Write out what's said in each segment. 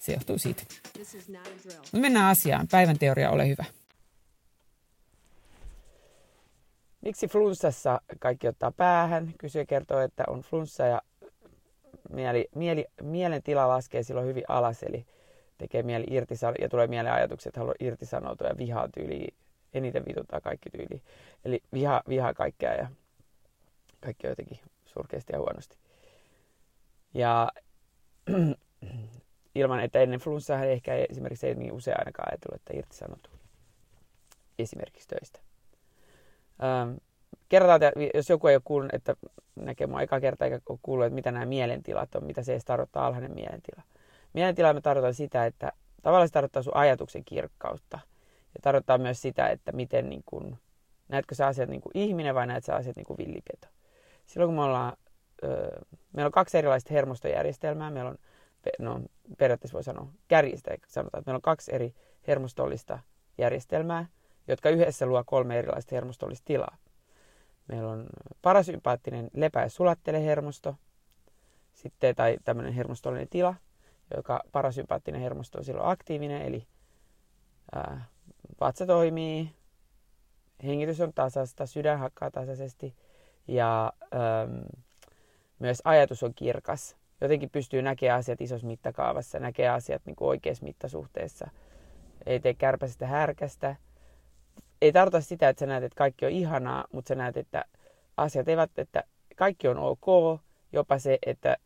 se johtuu siitä. Mutta mennään asiaan. Päivän teoria, ole hyvä. Miksi flunssassa kaikki ottaa päähän? Kysyjä kertoo, että on flunssa ja mieli, mieli, mielentila laskee silloin hyvin alas, eli tekee mieli irtisano- ja tulee mieleen ajatukset, että haluaa irtisanoutua ja vihaa tyyli, eniten vituttaa kaikki tyyli. Eli viha, vihaa kaikkea ja kaikki on jotenkin surkeasti ja huonosti. Ja ilman, että ennen flunssaa ehkä esimerkiksi ei niin usein ainakaan ajatellut, että irtisanoutuu esimerkiksi töistä. Ähm, kerrotaan, jos joku ei ole kuullut, että näkee mua eka kertaa eikä ole kuullut, että mitä nämä mielentilat on, mitä se edes tarkoittaa alhainen mielentila. Mielentila me tarkoitan sitä, että tavallaan se tarkoittaa sun ajatuksen kirkkautta. Ja tarkoittaa myös sitä, että miten niin kun, näetkö sä asiat niin kuin ihminen vai näet sä asiat niin kuin villipeto. Silloin kun me ollaan, öö, meillä on kaksi erilaista hermostojärjestelmää, meillä on, no periaatteessa voi sanoa kärjistä, sanotaan, että meillä on kaksi eri hermostollista järjestelmää, jotka yhdessä luo kolme erilaista hermostollista tilaa. Meillä on parasympaattinen lepä- ja sulattelehermosto, sitten, tai tämmöinen hermostollinen tila, joka parasympaattinen hermosto on silloin aktiivinen, eli ää, vatsa toimii, hengitys on tasasta, sydän hakkaa tasaisesti ja äm, myös ajatus on kirkas. Jotenkin pystyy näkemään asiat isossa mittakaavassa, näkee asiat niin kuin oikeassa mittasuhteessa. Ei tee kärpäsestä härkästä, ei tarkoita sitä, että sä näet, että kaikki on ihanaa, mutta sä näet, että asiat eivät, että kaikki on ok, jopa se, että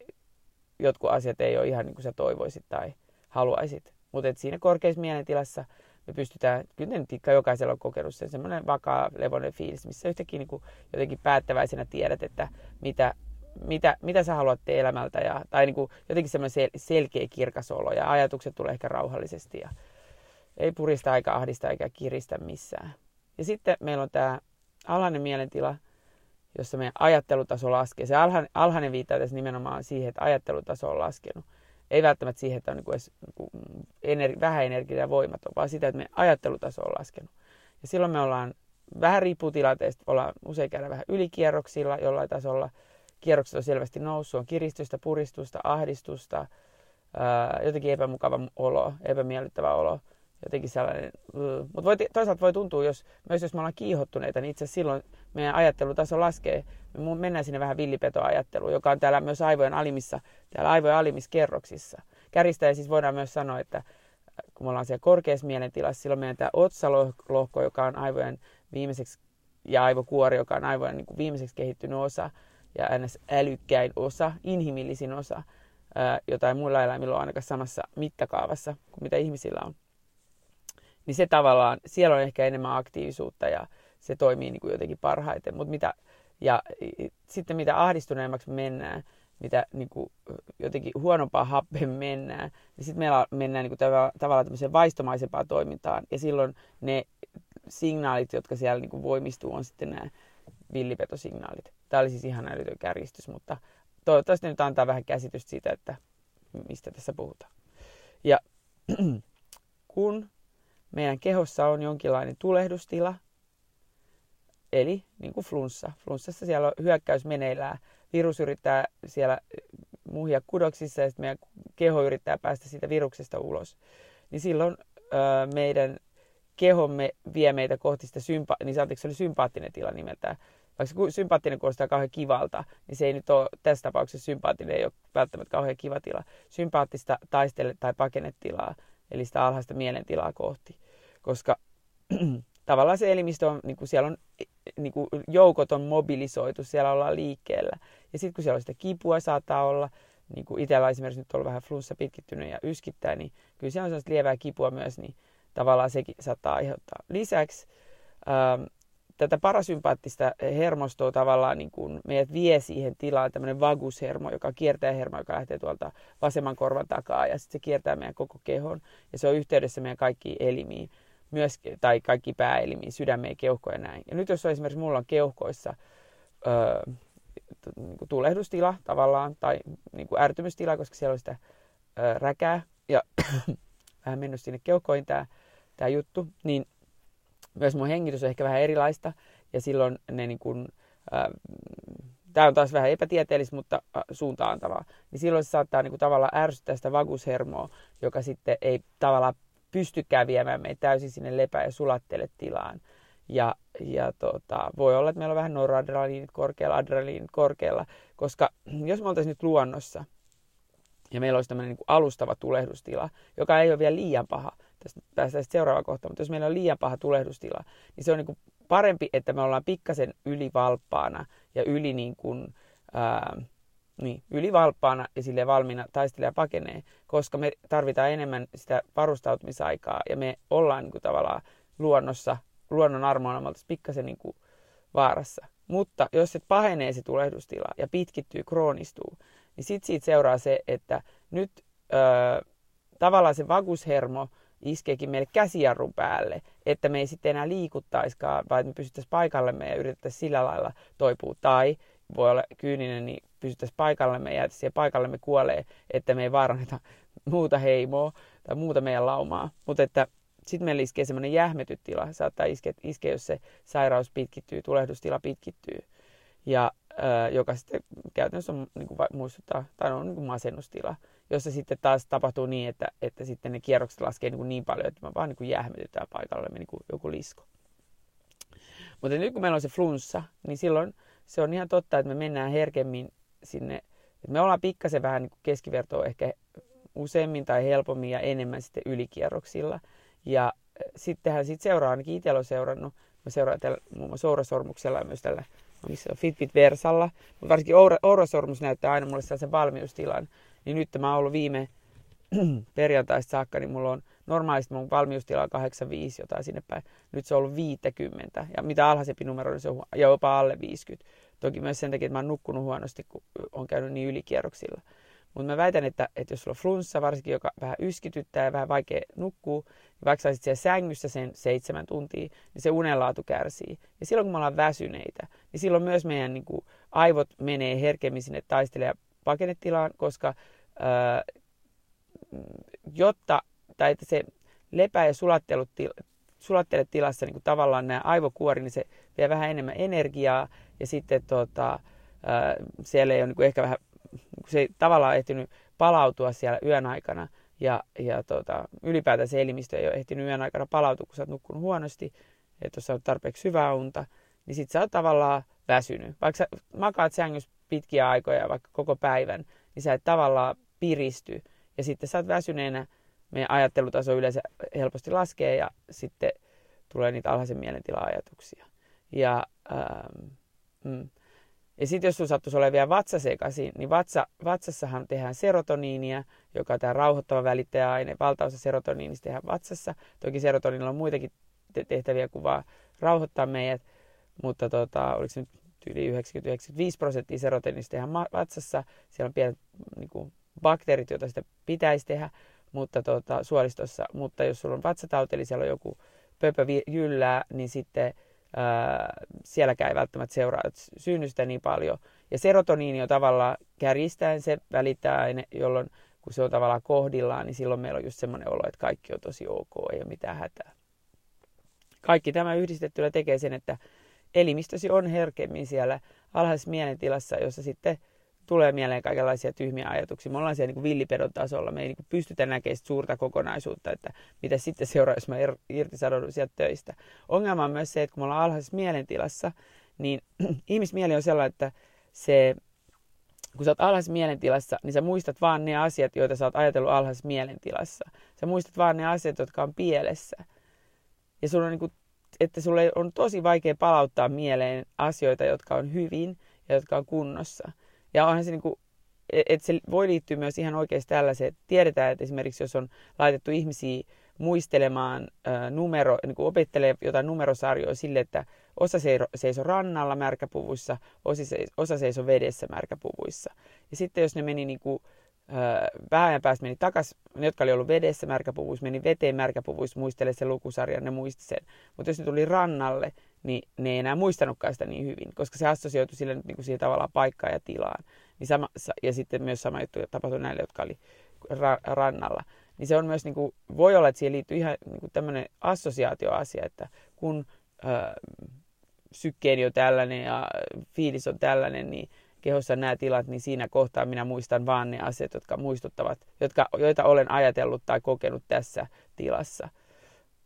jotkut asiat ei ole ihan niin kuin sä toivoisit tai haluaisit. Mutta siinä korkeassa mielentilassa me pystytään, kyllä nyt jokaisella on kokenut sen semmoinen vakaa, levonen fiilis, missä yhtäkkiä niin kuin jotenkin päättäväisenä tiedät, että mitä, mitä, mitä sä haluat tehdä elämältä. Ja, tai niin kuin jotenkin semmoinen sel- selkeä kirkas olo ja ajatukset tulee ehkä rauhallisesti ja ei purista eikä ahdista eikä kiristä missään. Ja sitten meillä on tämä alhainen mielentila, jossa meidän ajattelutaso laskee. Se alhainen, alhainen viittaa tässä nimenomaan siihen, että ajattelutaso on laskenut. Ei välttämättä siihen, että on niin kuin edes niin kuin ener- vähän energiaa ja voimaton, vaan sitä, että meidän ajattelutaso on laskenut. Ja silloin me ollaan vähän riippuu tilanteesta, ollaan usein käydä vähän ylikierroksilla jollain tasolla. Kierrokset on selvästi noussut, on kiristystä, puristusta, ahdistusta, ää, jotenkin epämukava olo, epämiellyttävä olo jotenkin sellainen, mutta voi, toisaalta voi tuntua, jos, myös jos me ollaan kiihottuneita, niin itse silloin meidän ajattelutaso laskee. Me mennään sinne vähän villipetoajatteluun, joka on täällä myös aivojen alimissa, täällä aivojen alimmissa kerroksissa. Kärjistäen siis voidaan myös sanoa, että kun me ollaan siellä korkeassa mielentilassa, silloin meidän tämä otsalohko, joka on aivojen viimeiseksi, ja aivokuori, joka on aivojen niin kuin viimeiseksi kehittynyt osa, ja ns. älykkäin osa, inhimillisin osa, jota ei muilla eläimillä ole ainakaan samassa mittakaavassa kuin mitä ihmisillä on niin se tavallaan, siellä on ehkä enemmän aktiivisuutta ja se toimii niin kuin jotenkin parhaiten. Mut mitä, ja sitten mitä ahdistuneemmaksi me mennään, mitä niin kuin, jotenkin huonompaa happeen mennään, niin sitten meillä mennään niin kuin tav- tavallaan tämmöiseen vaistomaisempaan toimintaan. Ja silloin ne signaalit, jotka siellä niin kuin voimistuu, on sitten nämä villipetosignaalit. Tämä oli siis ihan älytön kärjistys, mutta toivottavasti nyt antaa vähän käsitystä siitä, että mistä tässä puhutaan. Ja kun meidän kehossa on jonkinlainen tulehdustila, eli niin kuin flunssa. Flunssassa siellä on hyökkäys meneillään. Virus yrittää siellä muhia kudoksissa ja sitten meidän keho yrittää päästä siitä viruksesta ulos. Niin silloin ö, meidän kehomme vie meitä kohti sitä sympa- niin se oli sympaattinen tila nimeltään. Vaikka sympaattinen kuulostaa kauhean kivalta, niin se ei nyt ole tässä tapauksessa sympaattinen, ei ole välttämättä kauhean kiva tila. Sympaattista taistele- tai pakenetilaa, eli sitä alhaista mielentilaa kohti. Koska tavallaan se elimistö on, niin kuin siellä on niin kuin joukot on mobilisoitu, siellä ollaan liikkeellä. Ja sitten kun siellä on sitä kipua saattaa olla, niin kuin itsellä esimerkiksi nyt on ollut vähän flunssa pitkittynyt ja yskittää, niin kyllä siellä on sellaista lievää kipua myös, niin tavallaan sekin saattaa aiheuttaa. Lisäksi ähm, tätä parasympaattista hermostoa tavallaan niin kuin meidät vie siihen tilaan tämmöinen vagushermo, joka kiertää hermo, joka lähtee tuolta vasemman korvan takaa ja sitten se kiertää meidän koko kehon ja se on yhteydessä meidän kaikkiin elimiin myös, tai kaikki pääelimiin, sydämeen, keuhkoja ja näin. Ja nyt jos on esimerkiksi mulla on keuhkoissa öö, niin kuin tulehdustila tavallaan, tai niin kuin ärtymystila, koska siellä on sitä öö, räkää, ja vähän mennyt sinne keuhkoihin tämä, tämä juttu, niin myös mun hengitys on ehkä vähän erilaista, ja silloin ne niin kuin, tämä on taas vähän epätieteellistä, mutta suuntaantavaa, niin silloin se saattaa niin kuin, tavallaan ärsyttää sitä vagushermoa, joka sitten ei tavallaan pystykään viemään meitä täysin sinne lepä- ja sulattele tilaan. Ja, ja tota, voi olla, että meillä on vähän noradrenaliinit korkealla, adrenaliinit korkealla, koska jos me oltaisiin nyt luonnossa ja meillä olisi tämmöinen niin alustava tulehdustila, joka ei ole vielä liian paha, tästä päästään seuraava kohta, mutta jos meillä on liian paha tulehdustila, niin se on niin kuin parempi, että me ollaan pikkasen ylivalppaana ja yli niin kuin, ää, niin, ylivalppaana ja sille valmiina taistelija pakenee, koska me tarvitaan enemmän sitä varustautumisaikaa ja me ollaan niin kuin, tavallaan luonnossa, luonnon armoilla pikkasen niin kuin, vaarassa. Mutta jos se pahenee se tulehdustila ja pitkittyy, kroonistuu, niin sitten siitä seuraa se, että nyt öö, tavallaan se vagushermo iskeekin meille käsijarrun päälle, että me ei sitten enää liikuttaiskaan, vaan me pysyttäisiin paikallemme ja yritettäisiin sillä lailla toipua. Tai voi olla kyyninen, niin pysyttäisiin paikallemme ja siihen paikallemme kuolee, että me ei vaaranneta muuta heimoa tai muuta meidän laumaa. Mutta että sitten meillä iskee semmoinen jähmetyt tila, saattaa iskeä, iskeä, jos se sairaus pitkittyy, tulehdustila pitkittyy. Ja ää, joka sitten käytännössä on, niin kuin muistuttaa, tai on niin kuin masennustila, jossa sitten taas tapahtuu niin, että, että sitten ne kierrokset laskee niin, kuin niin paljon, että me vaan niin kuin jähmetytään paikalle niin kuin joku lisko. Mutta nyt kun meillä on se flunssa, niin silloin se on ihan totta, että me mennään herkemmin sinne, että me ollaan pikkasen vähän niin kuin keskivertoa ehkä useammin tai helpommin ja enemmän sitten ylikierroksilla. Ja sittenhän sit seuraa, ainakin itsellä on seurannut, mä seuraan tällä muun muassa Ourasormuksella ja myös tällä missä on Fitbit Versalla, mutta varsinkin Ourasormus näyttää aina mulle sellaisen valmiustilan, niin nyt mä oon ollut viime perjantaista saakka, niin mulla on normaalisti mun valmiustila on 85 jotain sinne päin. Nyt se on ollut 50 ja mitä alhaisempi numero, niin se on jopa alle 50. Toki myös sen takia, että mä oon nukkunut huonosti, kun on käynyt niin ylikierroksilla. Mutta mä väitän, että, että jos sulla on flunssa, varsinkin joka vähän yskityttää ja vähän vaikea nukkuu, niin vaikka saisit siellä sängyssä sen seitsemän tuntia, niin se unenlaatu kärsii. Ja silloin kun me ollaan väsyneitä, niin silloin myös meidän niin kuin, aivot menee herkemmin sinne taistelemaan paketetilaan, koska ää, jotta, tai että se lepä- ja sulattele tilassa niin kuin tavallaan nämä aivokuori, niin se vie vähän enemmän energiaa ja sitten tota, ää, siellä ei ole niin kuin ehkä vähän, se ei tavallaan ehtinyt palautua siellä yön aikana ja, ja tota, ylipäätään se elimistö ei ole ehtinyt yön aikana palautua, kun sä oot nukkunut huonosti, että jos sä oot tarpeeksi hyvää unta, niin sit sä oot tavallaan väsynyt. Vaikka sä makaat sängyssä pitkiä aikoja, vaikka koko päivän, niin sä et tavallaan piristy. Ja sitten sä oot väsyneenä, meidän ajattelutaso yleensä helposti laskee ja sitten tulee niitä alhaisen mielentila-ajatuksia. Ja, ähm, mm. Ja sitten jos sinulla sattuisi olemaan vielä vatsa sekaisin, niin vatsa, vatsassahan tehdään serotoniinia, joka on tämä rauhoittava välittäjäaine. Valtaosa serotoniinista tehdään vatsassa. Toki serotoninilla on muitakin tehtäviä kuin vaan rauhoittaa meidät, mutta tota, oliko se nyt yli 90-95 prosenttia serotoninista tehdään vatsassa. Siellä on pienet niin kuin, bakteerit, joita sitä pitäisi tehdä mutta tota, suolistossa. Mutta jos sulla on vatsatauti, eli siellä on joku pöpö jyllää, niin sitten ää, sielläkään ei välttämättä seuraa synnystä niin paljon. Ja serotoniini on tavallaan kärjistäen se välittää aine, jolloin kun se on tavallaan kohdillaan, niin silloin meillä on just semmoinen olo, että kaikki on tosi ok, ei ole mitään hätää. Kaikki tämä yhdistettynä tekee sen, että elimistösi on herkemmin siellä alhaisessa mielentilassa, jossa sitten tulee mieleen kaikenlaisia tyhmiä ajatuksia. Me ollaan siellä niin villipedon tasolla. Me ei niin pystytä näkemään suurta kokonaisuutta, että mitä sitten seuraa, jos mä irtisanoudun sieltä töistä. Ongelma on myös se, että kun me ollaan alhaisessa mielentilassa, niin ihmismieli on sellainen, että se, kun sä oot alhaisessa mielentilassa, niin sä muistat vaan ne asiat, joita sä oot ajatellut alhaisessa mielentilassa. Sä muistat vaan ne asiat, jotka on pielessä. Ja sulla on niin kuin, että sulle on tosi vaikea palauttaa mieleen asioita, jotka on hyvin ja jotka on kunnossa. Ja onhan se niin kuin, että se voi liittyä myös ihan oikeasti tällaiseen, että tiedetään, että esimerkiksi jos on laitettu ihmisiä muistelemaan ää, numero, niin kuin opettelee jotain numerosarjoja sille, että osa seisoo rannalla märkäpuvuissa, osa seisoo vedessä märkäpuvuissa. Ja sitten jos ne meni niin kuin, vähän ajan päästä meni takaisin, ne jotka oli ollut vedessä märkäpuvuissa, meni veteen märkäpuvuissa, muistele sen lukusarjan, ne muisti sen. Mutta jos ne tuli rannalle, niin ne ei enää muistanutkaan sitä niin hyvin, koska se assosioitui sille niin kuin siihen tavallaan paikkaan ja tilaan. Niin sama, ja sitten myös sama juttu tapahtui näille, jotka oli ra- rannalla. Niin se on myös, niin kuin, voi olla, että siihen liittyy ihan niin tämmöinen assosiaatioasia, että kun ää, sykkeeni on tällainen ja fiilis on tällainen, niin kehossa nämä tilat, niin siinä kohtaa minä muistan vaan ne asiat, jotka muistuttavat, jotka, joita olen ajatellut tai kokenut tässä tilassa.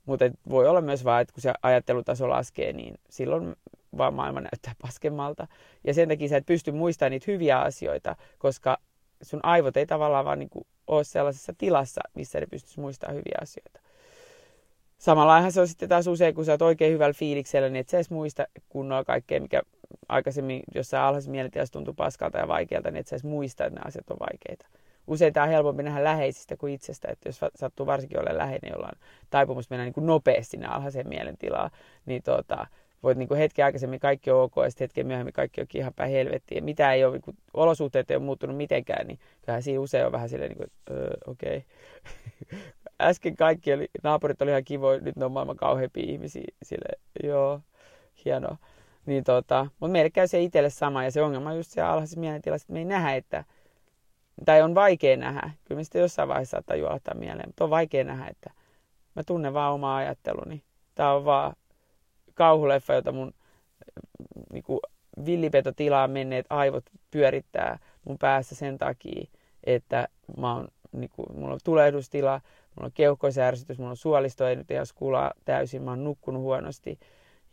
Mutta voi olla myös vaan, että kun se ajattelutaso laskee, niin silloin vaan maailma näyttää paskemmalta. Ja sen takia sä et pysty muistamaan niitä hyviä asioita, koska sun aivot ei tavallaan vaan niin ole sellaisessa tilassa, missä ne pystyisi muistamaan hyviä asioita. Samallahan se on sitten taas usein, kun sä oot oikein hyvällä fiiliksellä, niin et sä edes muista kunnolla kaikkea, mikä aikaisemmin jossain alhaisessa mielentilassa tuntuu paskalta ja vaikealta, niin et sä edes muista, että nämä asiat on vaikeita usein tämä on helpompi nähdä läheisistä kuin itsestä, että jos sattuu varsinkin olla läheinen, jolla on taipumus mennä niin kuin nopeasti sinne alhaiseen mielentilaan, niin tota, voit niin kuin hetken aikaisemmin kaikki on ok ja sitten hetken myöhemmin kaikki onkin ihan päin helvettiin. Mitä ei ole, niin kuin, olosuhteet ei ole muuttunut mitenkään, niin kyllähän siinä usein on vähän silleen, niin kuin, öö, okei. Okay. Äsken kaikki oli, naapurit oli ihan kivoja, nyt ne on maailman kauheampia ihmisiä. Sille, joo, hienoa. Niin tota, mutta meille käy se itselle sama ja se ongelma on just se alhaisessa mielentilassa, että me ei nähdä, että tai on vaikea nähdä, kyllä me sitten jossain vaiheessa saattaa juolahtaa mieleen, mutta on vaikea nähdä, että mä tunnen vaan omaa ajatteluni. Tämä on vaan kauhuleffa, jota mun niin kuin villipetotilaan menneet aivot pyörittää mun päässä sen takia, että mä oon, niin kuin, mulla on tulehdustila, mulla on keuhkoisärsytys, mulla on suolisto, ei nyt ihan skulaa täysin, mä oon nukkunut huonosti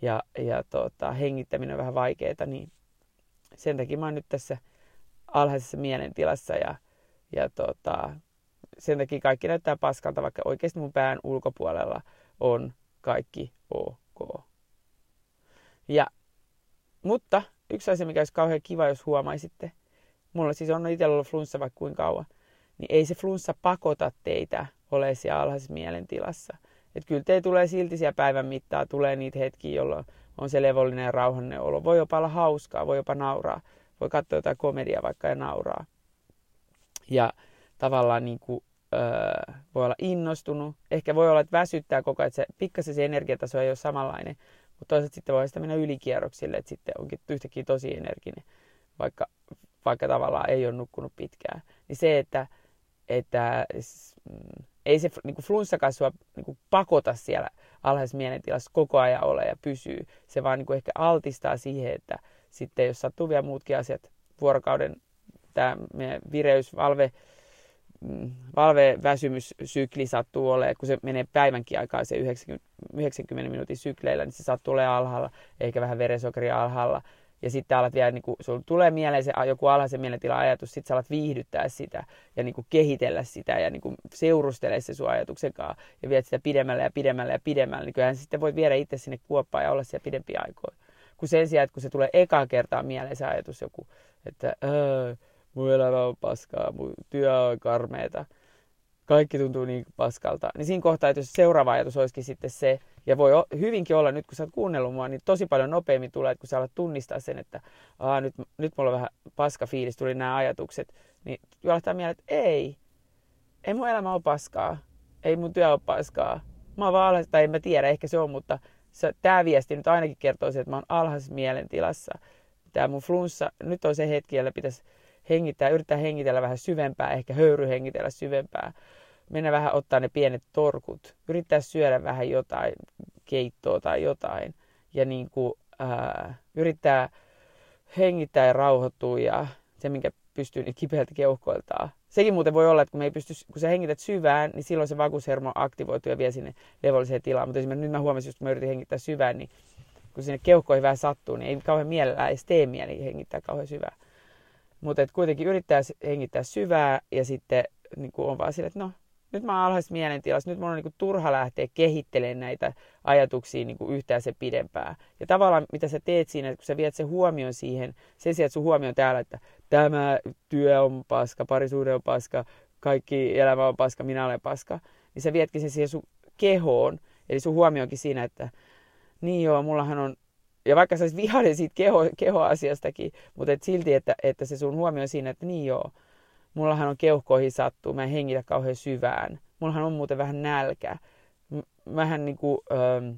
ja, ja tota, hengittäminen on vähän vaikeaa, niin sen takia mä oon nyt tässä alhaisessa mielentilassa ja, ja tota, sen takia kaikki näyttää paskalta, vaikka oikeasti mun pään ulkopuolella on kaikki ok. Ja, mutta yksi asia, mikä olisi kauhean kiva, jos huomaisitte, mulla siis on itsellä ollut flunssa vaikka kuinka kauan, niin ei se flunssa pakota teitä ole siellä alhaisessa mielentilassa. Että kyllä te tulee silti siellä päivän mittaa, tulee niitä hetkiä, jolloin on se levollinen ja rauhallinen olo. Voi jopa olla hauskaa, voi jopa nauraa voi katsoa jotain komediaa vaikka ja nauraa. Ja tavallaan niin kuin, öö, voi olla innostunut. Ehkä voi olla, että väsyttää koko ajan, että se, pikkasen se energiataso ei ole samanlainen. Mutta toisaalta sitten voi sitä mennä ylikierroksille, että sitten onkin yhtäkkiä tosi energinen, vaikka, vaikka tavallaan ei ole nukkunut pitkään. Niin se, että, että mm, ei se niin kuin flunssakasvua niin kuin pakota siellä alhaisessa mielentilassa koko ajan ole ja pysyy. Se vaan niin kuin ehkä altistaa siihen, että sitten jos sattuu vielä muutkin asiat, vuorokauden tämä meidän vireys, valve, mm, valveväsymyssykli sattuu olemaan, kun se menee päivänkin aikaa se 90, 90 minuutin sykleillä, niin se sattuu olemaan alhaalla, eikä vähän verensokeria alhaalla. Ja sitten alat vielä, niin sulla tulee mieleen se joku alhaisen mielentila ajatus, sitten sä alat viihdyttää sitä ja niin kuin kehitellä sitä ja niin kuin seurustele se sun ajatuksen kanssa ja viet sitä pidemmälle ja pidemmälle ja pidemmälle, niin kyllähän sitten voit viedä itse sinne kuoppaan ja olla siellä pidempiä aikoja. Kun sen sijaan, että kun se tulee eka kertaa mieleen se ajatus joku, että öö, mun elämä on paskaa, mun työ on karmeeta, kaikki tuntuu niin paskalta. Niin siinä kohtaa, että jos seuraava ajatus olisikin sitten se, ja voi hyvinkin olla nyt, kun sä oot kuunnellut mua, niin tosi paljon nopeammin tulee, että kun sä alat tunnistaa sen, että Aa, nyt, nyt mulla on vähän paska fiilis, tuli nämä ajatukset, niin juolahtaa mieleen, että ei, ei mun elämä ole paskaa, ei mun työ ole paskaa. Mä oon vaan tai en mä tiedä, ehkä se on, mutta tämä viesti nyt ainakin kertoo se, että mä oon alhaisessa mielentilassa. Tämä mun flunssa, nyt on se hetki, jolla pitäisi hengittää, yrittää hengitellä vähän syvempää, ehkä höyryhengitellä syvempää. Mennä vähän ottaa ne pienet torkut, yrittää syödä vähän jotain keittoa tai jotain. Ja niin kuin, ää, yrittää hengittää ja rauhoittua ja se, minkä pystyy niitä kipeältä keuhkoiltaan. Sekin muuten voi olla, että kun, me ei pysty, kun sä hengität syvään, niin silloin se vakuushermo aktivoituu ja vie sinne levolliseen tilaan. Mutta esimerkiksi nyt mä huomasin, että kun mä yritin hengittää syvään, niin kun sinne keuhkoihin vähän sattuu, niin ei kauhean mielellään edes tee mieli hengittää kauhean syvää. Mutta kuitenkin yrittää hengittää syvää ja sitten niin on vaan sille, että no nyt mä oon alhaisessa mielentilassa, nyt mun on niin kuin turha lähteä kehittelemään näitä ajatuksia niin kuin yhtään se pidempää. Ja tavallaan mitä sä teet siinä, että kun sä viet sen huomioon siihen, sen sijaan, että sun huomio on täällä, että tämä työ on paska, parisuhde on paska, kaikki elämä on paska, minä olen paska, niin sä vietkin sen siihen sun kehoon, eli sun huomioonkin siinä, että niin joo, mullahan on ja vaikka sä olisit vihainen siitä keho, kehoasiastakin, mutta et silti, että, että se sun huomio on siinä, että niin joo, mullahan on keuhkoihin sattuu, mä en hengitä kauhean syvään. Mullahan on muuten vähän nälkä. Vähän niin kuin ähm,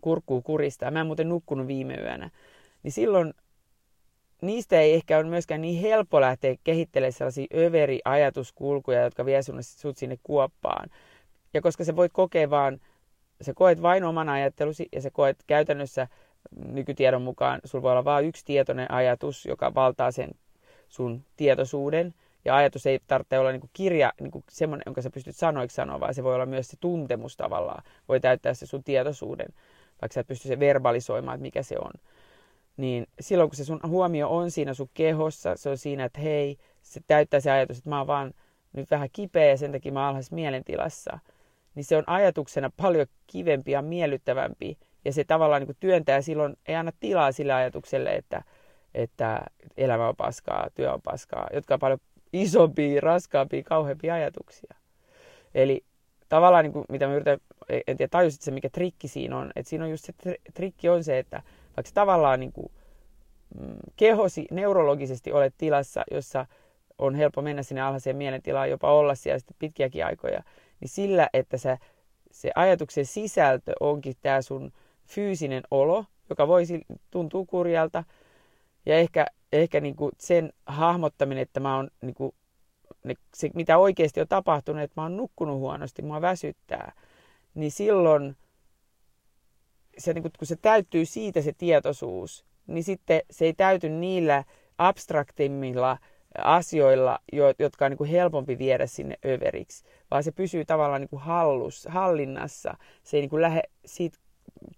kurkkuu kuristaa. Mä en muuten nukkunut viime yönä. Niin silloin niistä ei ehkä ole myöskään niin helppo lähteä kehittelemään sellaisia överi-ajatuskulkuja, jotka vie sun, sut sinne kuoppaan. Ja koska sä voit kokea vaan, sä koet vain oman ajattelusi ja sä koet käytännössä nykytiedon mukaan, sulla voi olla vain yksi tietoinen ajatus, joka valtaa sen sun tietoisuuden. Ja ajatus ei tarvitse olla niin kuin kirja, niin kuin semmoinen, jonka sä pystyt sanoiksi sanoa, vaan se voi olla myös se tuntemus tavallaan. Voi täyttää se sun tietoisuuden, vaikka sä et pysty se verbalisoimaan, että mikä se on. Niin silloin, kun se sun huomio on siinä sun kehossa, se on siinä, että hei, se täyttää se ajatus, että mä oon vaan nyt vähän kipeä ja sen takia mä oon mielentilassa. Niin se on ajatuksena paljon kivempi ja miellyttävämpi. Ja se tavallaan niin työntää silloin, ei anna tilaa sille ajatukselle, että, että elämä on paskaa, työ on paskaa, jotka on paljon isompia, raskaampia, kauheampia ajatuksia. Eli tavallaan, niin kuin, mitä mä yritän, en tiedä, tajusit se, mikä trikki siinä on. Että siinä on just se trikki on se, että vaikka tavallaan niin kuin, mm, kehosi neurologisesti olet tilassa, jossa on helppo mennä sinne alhaiseen mielentilaan, jopa olla siellä sitten pitkiäkin aikoja, niin sillä, että sä, se ajatuksen sisältö onkin tämä sun fyysinen olo, joka voisi tuntua kurjalta, ja ehkä ehkä niin kuin sen hahmottaminen, että mä oon niin kuin, se, mitä oikeasti on tapahtunut, että mä oon nukkunut huonosti, mua väsyttää, niin silloin se, niin kuin, kun se täyttyy siitä se tietoisuus, niin sitten se ei täyty niillä abstraktimmilla asioilla, jotka on niin kuin helpompi viedä sinne överiksi, vaan se pysyy tavallaan niin kuin hallus, hallinnassa. Se ei niin kuin lähde siitä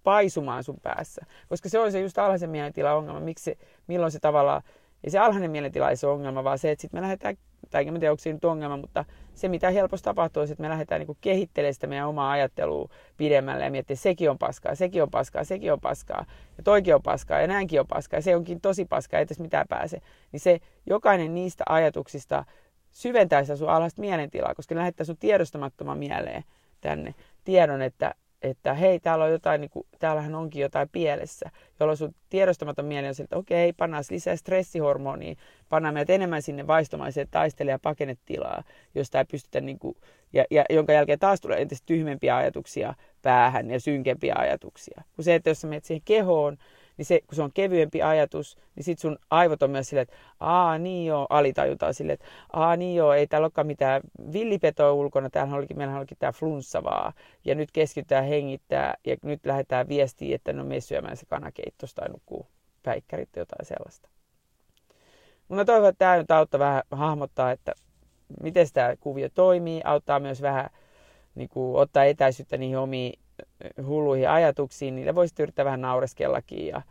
paisumaan sun päässä. Koska se on se just alhaisen mielentilan ongelma, miksi se, milloin se tavallaan, ei se alhainen mielentila ei se ongelma, vaan se, että sitten me lähdetään, tai en tiedä onko se nyt ongelma, mutta se mitä helposti tapahtuu, on, että me lähdetään niin kehittelemään sitä meidän omaa ajattelua pidemmälle ja miettiä, sekin on paskaa, sekin on paskaa, sekin on paskaa, ja toikin on paskaa, ja näinkin on paskaa, ja se onkin tosi paskaa, ei tässä mitään pääse. Niin se jokainen niistä ajatuksista syventää sitä sun alhaista mielentilaa, koska ne lähettää sun tiedostamattoman mieleen tänne tiedon, että että hei, täällä on jotain, niin kuin, täällähän onkin jotain pielessä, jolloin sun tiedostamaton mieli on se, että okei, pannaan lisää stressihormonia, pannaan meidät enemmän sinne vaistomaiseen taistele- ja pakenetilaa, josta ei pystytä, niin kuin, ja, ja, jonka jälkeen taas tulee entistä tyhmempiä ajatuksia päähän ja synkempiä ajatuksia. Kun se, että jos sä menet siihen kehoon, niin se, kun se on kevyempi ajatus, niin sit sun aivot on myös silleen, että aa niin joo, alitajutaan silleen, että aa niin joo, ei täällä olekaan mitään villipetoa ulkona, täällä olikin, meillä olikin tää flunssa vaan, ja nyt keskitytään hengittää, ja nyt lähdetään viestiä, että no me syömään se kanakeittos tai nukkuu päikkärit tai jotain sellaista. Mutta mä toivon, että tämä nyt auttaa vähän hahmottaa, että miten tämä kuvio toimii, auttaa myös vähän niin kuin, ottaa etäisyyttä niihin omiin hulluihin ajatuksiin, niille voisi yrittää vähän naureskellakin ja,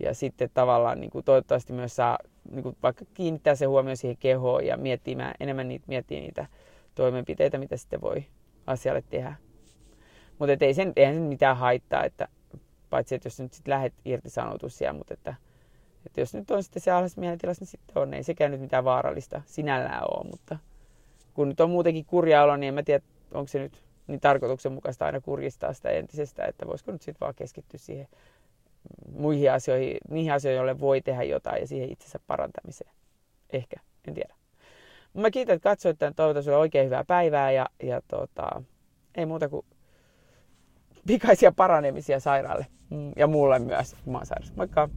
ja sitten tavallaan niin kuin toivottavasti myös saa niin kuin vaikka kiinnittää se huomio siihen kehoon ja miettimään, enemmän niitä, miettiä niitä toimenpiteitä, mitä sitten voi asialle tehdä. Mutta ei sen, eihän sen mitään haittaa, että paitsi että jos nyt sitten lähdet irtisanotus siellä, mutta että, että jos nyt on sitten se alhaisessa mielentilassa, niin sitten on. Ei sekään nyt mitään vaarallista sinällään ole, mutta kun nyt on muutenkin kurja olo, niin en mä tiedä, onko se nyt niin tarkoituksenmukaista aina kurjistaa sitä entisestä, että voisiko nyt sitten vaan keskittyä siihen muihin asioihin, niihin asioihin, joille voi tehdä jotain ja siihen itsensä parantamiseen. Ehkä, en tiedä. Mä kiitän, että katsoit tämän. Toivotan sulle oikein hyvää päivää ja, ja tota, ei muuta kuin pikaisia paranemisia sairaalle mm, ja muulle myös, kun mä oon sairas. Moikka!